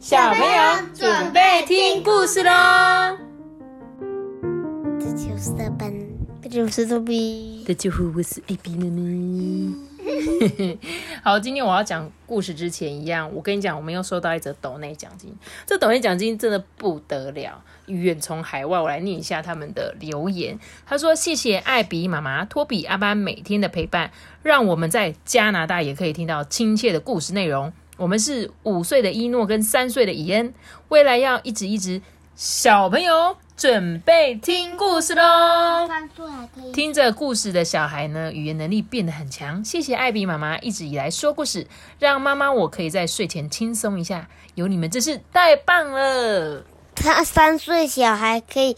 小朋友准备听故事喽！这就是大班，这就是多比。大家好，我是 A B 妹妹。好，今天我要讲故事之前一样，我跟你讲，我们又收到一则抖内奖金。这抖内奖金真的不得了，远从海外，我来念一下他们的留言。他说：“谢谢艾比妈妈、托比、阿班每天的陪伴，让我们在加拿大也可以听到亲切的故事内容。我们是五岁的伊诺跟三岁的伊恩，未来要一直一直小朋友准备听故事喽。”听着故事的小孩呢，语言能力变得很强。谢谢艾比妈妈一直以来说故事，让妈妈我可以在睡前轻松一下。有你们真是太棒了！他三岁小孩可以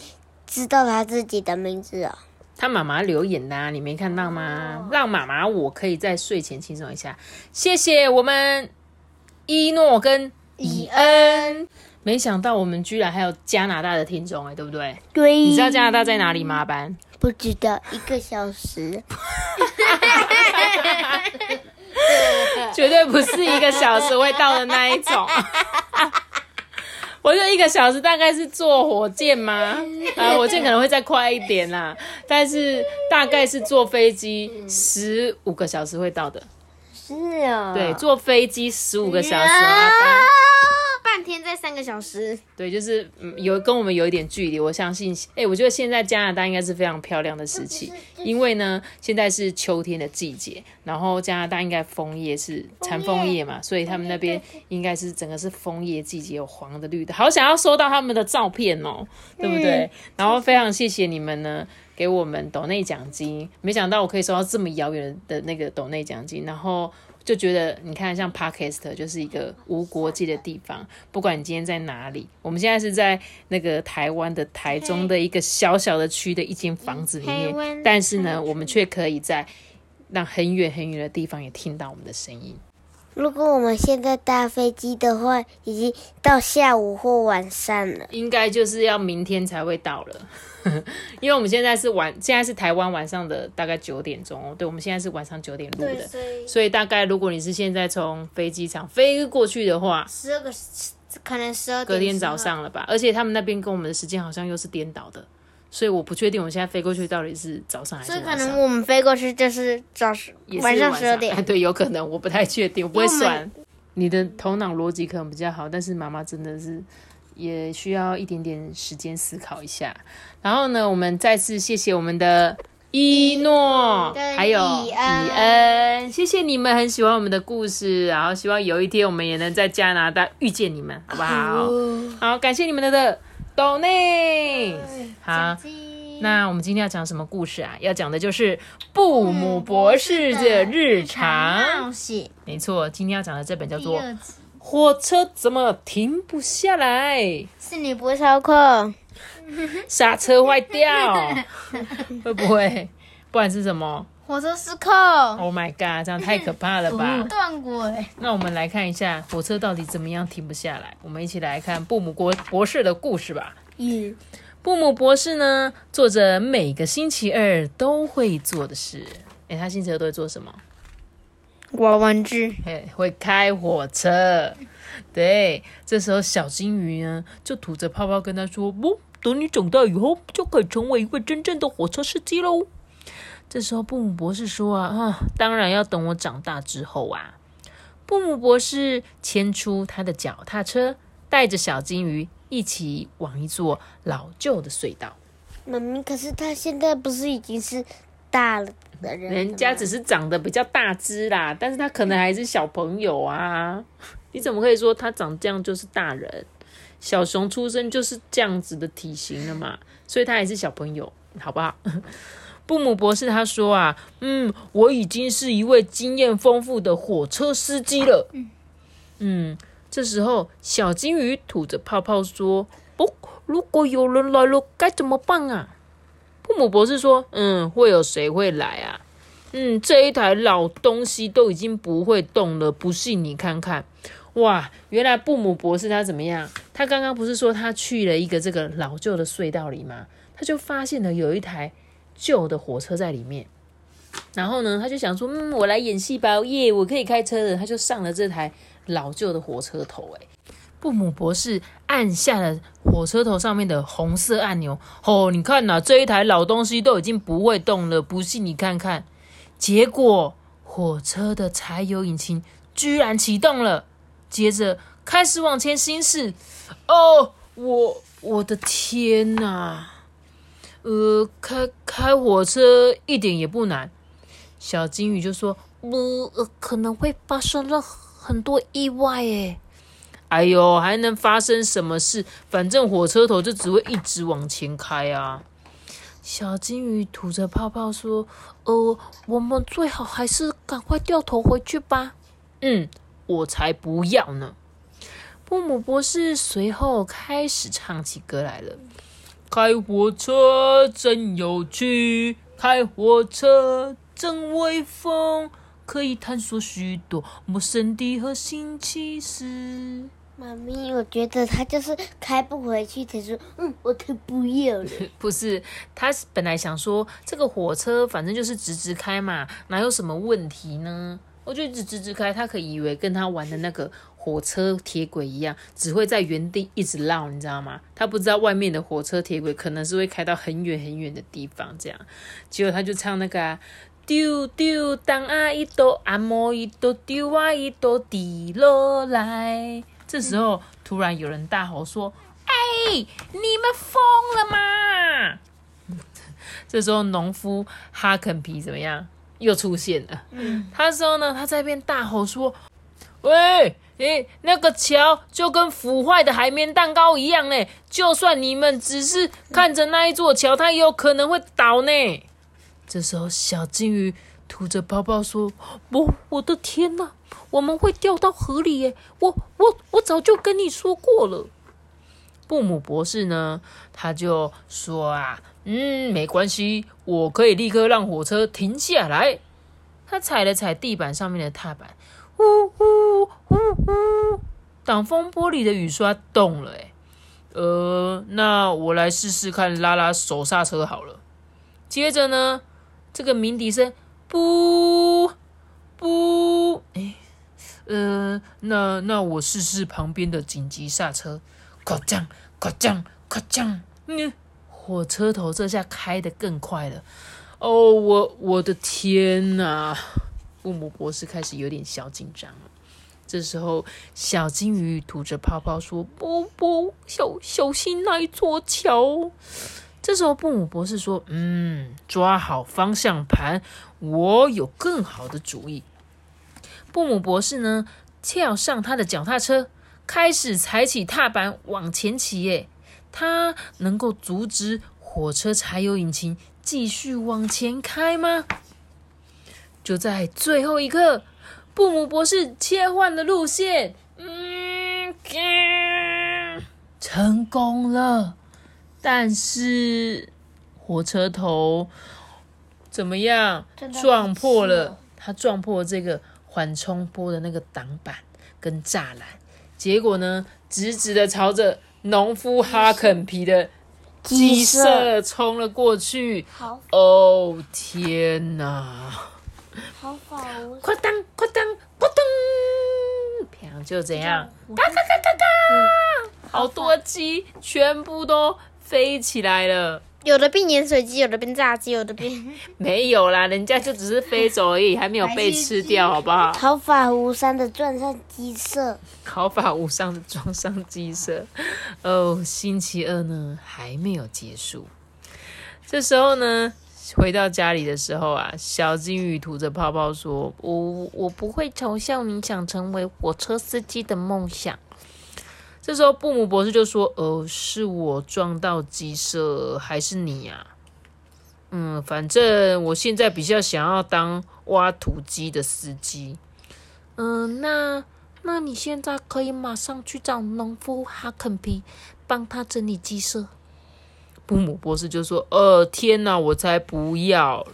知道他自己的名字哦。他妈妈留言呐、啊，你没看到吗？让妈妈我可以在睡前轻松一下。谢谢我们伊诺跟以恩。没想到我们居然还有加拿大的听众哎，对不对？对，你知道加拿大在哪里吗？班？不知道一个小时。绝对不是一个小时会到的那一种。我觉得一个小时大概是坐火箭吗？啊，火箭可能会再快一点啦，但是大概是坐飞机十五个小时会到的。是啊。对，坐飞机十五个小时啊。半天在三个小时。对，就是嗯，有跟我们有一点距离。我相信，哎、我觉得现在加拿大应该是非常漂亮的时期，因为呢，现在是秋天的季节，然后加拿大应该枫叶是产枫叶嘛，所以他们那边应该是整个是枫叶季节，有黄的、绿的，好想要收到他们的照片哦，对不对？然后非常谢谢你们呢。给我们抖内奖金，没想到我可以收到这么遥远的那个抖内奖金，然后就觉得你看，像 Podcast 就是一个无国界的地方，不管你今天在哪里，我们现在是在那个台湾的台中的一个小小的区的一间房子里面，但是呢，我们却可以在让很远很远的地方也听到我们的声音。如果我们现在搭飞机的话，已经到下午或晚上了。应该就是要明天才会到了，因为我们现在是晚，现在是台湾晚上的大概九点钟哦。对，我们现在是晚上九点录的，以所以大概如果你是现在从飞机场飞过去的话，十二个可能十二点。隔天早。上了吧？而且他们那边跟我们的时间好像又是颠倒的，所以我不确定我现在飞过去到底是早上还是所以晚上。可能我们飞过去就是早上晚上十二哎，点。对，有可能，我不太确定，我不会算。你的头脑逻辑可能比较好，但是妈妈真的是也需要一点点时间思考一下。然后呢，我们再次谢谢我们的一诺，还有以恩以恩，谢谢你们很喜欢我们的故事，然后希望有一天我们也能在加拿大遇见你们，好不好？好，感谢你们的的抖内，好。那我们今天要讲什么故事啊？要讲的就是布姆博士的日常。险。没错，今天要讲的这本叫做《火车怎么停不下来》，是你不会操控，刹车坏掉，会不会？不然是什么火车失控，？Oh my god，这样太可怕了吧！断轨。那我们来看一下火车到底怎么样停不下来。我们一起来看布姆博博士的故事吧。嗯，布姆博士呢，做着每个星期二都会做的事。诶，他星期二都会做什么？玩玩具。嘿，会开火车。对，这时候小金鱼呢就吐着泡泡跟他说：“不，等你长大以后就可以成为一位真正的火车司机喽。”这时候布姆博士说：“啊啊，当然要等我长大之后啊。”布姆博士牵出他的脚踏车，带着小金鱼一起往一座老旧的隧道。妈咪，可是他现在不是已经是大了的人了？人家只是长得比较大只啦，但是他可能还是小朋友啊。你怎么可以说他长这样就是大人？小熊出生就是这样子的体型了嘛，所以他还是小朋友，好不好？布姆博士他说啊，嗯，我已经是一位经验丰富的火车司机了。嗯，这时候小金鱼吐着泡泡说：“不，如果有人来了，该怎么办啊？”布姆博士说：“嗯，会有谁会来啊？嗯，这一台老东西都已经不会动了，不信你看看。哇，原来布姆博士他怎么样？他刚刚不是说他去了一个这个老旧的隧道里吗？他就发现了有一台旧的火车在里面。然后呢，他就想说，嗯，我来演戏吧，耶，我可以开车了。他就上了这台老旧的火车头，哎，布姆博士按下了火车头上面的红色按钮。哦，你看呐，这一台老东西都已经不会动了，不信你看看。结果火车的柴油引擎居然启动了，接着开始往前行驶。哦，我我的天呐！呃，开开火车一点也不难。小金鱼就说：“呃，可能会发生了很多意外诶。哎呦，还能发生什么事？反正火车头就只会一直往前开啊。”小金鱼吐着泡泡说：“呃，我们最好还是赶快掉头回去吧。”嗯，我才不要呢。布姆博士随后开始唱起歌来了。开火车真有趣，开火车真威风，可以探索许多陌生的和新奇事。妈咪，我觉得他就是开不回去，他说：“嗯，我才不要了。不是，他本来想说这个火车反正就是直直开嘛，哪有什么问题呢？我就一直直直开，他可以以为跟他玩的那个。火车铁轨一样，只会在原地一直绕，你知道吗？他不知道外面的火车铁轨可能是会开到很远很远的地方，这样。结果他就唱那个啊，丢丢当啊一朵阿莫一朵丢啊一朵滴落来。这时候突然有人大吼说：“哎，你们疯了吗？” 这时候农夫哈肯皮怎么样？又出现了。嗯，他说呢，他在一边大吼说：“喂！”诶，那个桥就跟腐坏的海绵蛋糕一样嘞。就算你们只是看着那一座桥，它也有可能会倒呢。这时候，小金鱼吐着泡泡说：“我，我的天哪，我们会掉到河里耶！我，我，我早就跟你说过了。”布姆博士呢，他就说：“啊，嗯，没关系，我可以立刻让火车停下来。”他踩了踩地板上面的踏板。呼呼呼呼！挡风玻璃的雨刷动了，哎，呃，那我来试试看拉拉手刹车好了。接着呢，这个鸣笛声，不不，哎，呃，那那我试试旁边的紧急刹车，快降，快降，快降！嗯，火车头这下开得更快了。哦，我我的天哪！父母博士开始有点小紧张了。这时候，小金鱼吐着泡泡说：“不不，小小心那一座桥。”这时候，布姆博士说：“嗯，抓好方向盘，我有更好的主意。”布姆博士呢，跳上他的脚踏车，开始踩起踏板往前骑。耶，他能够阻止火车柴油引擎继续往前开吗？就在最后一刻，布姆博士切换了路线，嗯，成功了。但是火车头怎么样？撞破了，他撞破这个缓冲波的那个挡板跟栅栏，结果呢，直直的朝着农夫哈肯皮的鸡舍冲了过去。哦，天哪！好快哦！快当快当快当！啪，就这样，嘎嘎嘎嘎嘎！好多鸡全部都飞起来了。有的变盐水鸡，有的变炸鸡，有的变 没有啦，人家就只是飞走而已，还没有被吃掉，好不好？毫发无伤的撞上鸡舍，毫发无伤的撞上鸡舍。哦，星期二呢还没有结束。这时候呢？回到家里的时候啊，小金鱼吐着泡泡说：“我我不会嘲笑你想成为火车司机的梦想。”这时候，布姆博士就说：“呃，是我撞到鸡舍，还是你呀？嗯，反正我现在比较想要当挖土机的司机。嗯，那那你现在可以马上去找农夫哈肯皮，帮他整理鸡舍。”布姆博士就说：“呃，天哪，我才不要！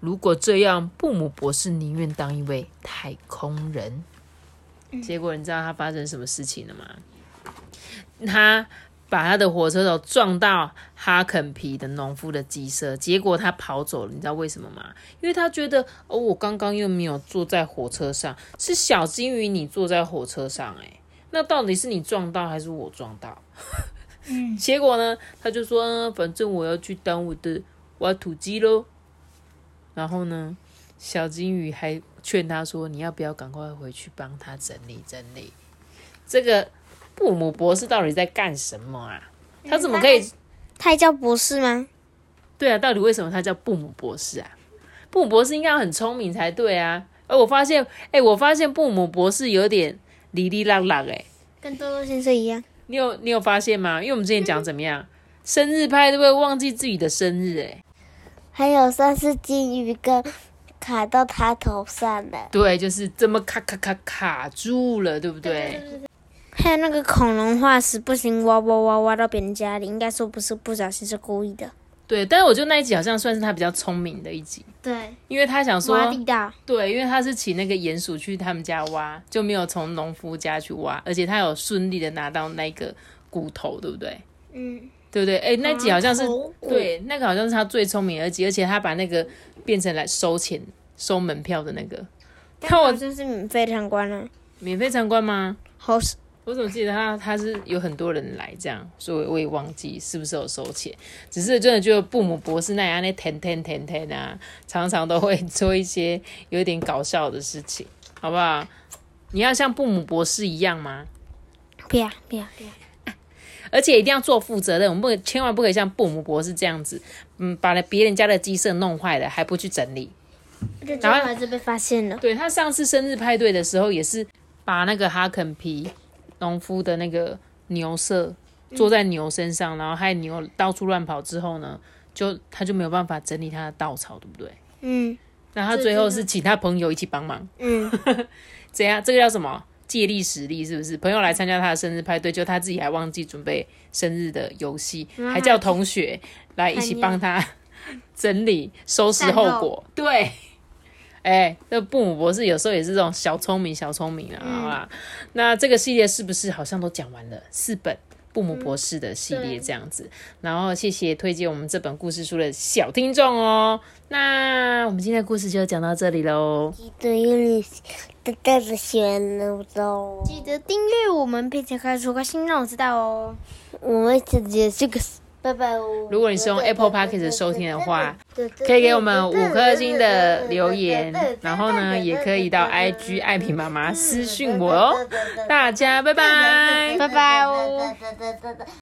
如果这样，布姆博士宁愿当一位太空人。”结果你知道他发生什么事情了吗？他把他的火车头撞到哈肯皮的农夫的鸡舍，结果他跑走了。你知道为什么吗？因为他觉得哦，我刚刚又没有坐在火车上，是小金鱼你坐在火车上，诶，那到底是你撞到还是我撞到？结果呢，他就说，嗯反正我要去当我的挖土机喽。然后呢，小金鱼还劝他说，你要不要赶快回去帮他整理整理？这个布姆博士到底在干什么啊？他怎么可以？他还叫博士吗？对啊，到底为什么他叫布姆博士啊？布姆博士应该很聪明才对啊。而我发现，哎、我发现布姆博士有点哩哩啦啦，哎，跟多多先生一样。你有你有发现吗？因为我们之前讲怎么样，生日派都会忘记自己的生日，哎，还有上次金鱼跟卡到他头上了，对，就是这么卡卡卡卡住了，对不对？还有那个恐龙化石不行，挖挖挖挖到别人家里，应该说不是不小心，是故意的。对，但是我觉得那一集好像算是他比较聪明的一集，对，因为他想说，挖地道。对，因为他是请那个鼹鼠去他们家挖，就没有从农夫家去挖，而且他有顺利的拿到那个骨头，对不对？嗯，对不对？哎，那集好像是对，那个好像是他最聪明的一集，而且他把那个变成来收钱、收门票的那个，但我就是免费参观了。免费参观吗？好，我怎么记得他他是有很多人来这样，所以我也忘记是不是有收钱。只是真的觉得布姆博士那样那甜甜甜甜啊，常常都会做一些有点搞笑的事情，好不好？你要像布姆博士一样吗？不要不要不要。而且一定要做负责任，我们不可千万不可以像布姆博士这样子，嗯，把别人家的鸡舍弄坏了还不去整理。就最后还是被发现了。对他上次生日派对的时候，也是把那个哈肯皮农夫的那个牛舍坐在牛身上，然后害牛到处乱跑之后呢，就他就没有办法整理他的稻草，对不对？嗯那他最后是请他朋友一起帮忙，嗯，怎样？这个叫什么？借力使力是不是？朋友来参加他的生日派对，就他自己还忘记准备生日的游戏，还叫同学来一起帮他 整理、收拾后果。对，哎、这布姆博士有时候也是这种小聪明、小聪明啊，好啦。那这个系列是不是好像都讲完了？四本。布姆博士的系列这样子，然后谢谢推荐我们这本故事书的小听众哦。那我们今天的故事就讲到这里喽。记得有你的带着喜怒喽。记得订阅我们，并且开出个心让我知道哦。我们这里这个，拜拜哦。如果你是用 Apple Podcast 收听的话，可以给我们五颗星的留言，然后呢，也可以到 IG 爱品妈妈私讯我哦。大家拜拜。拜拜哦。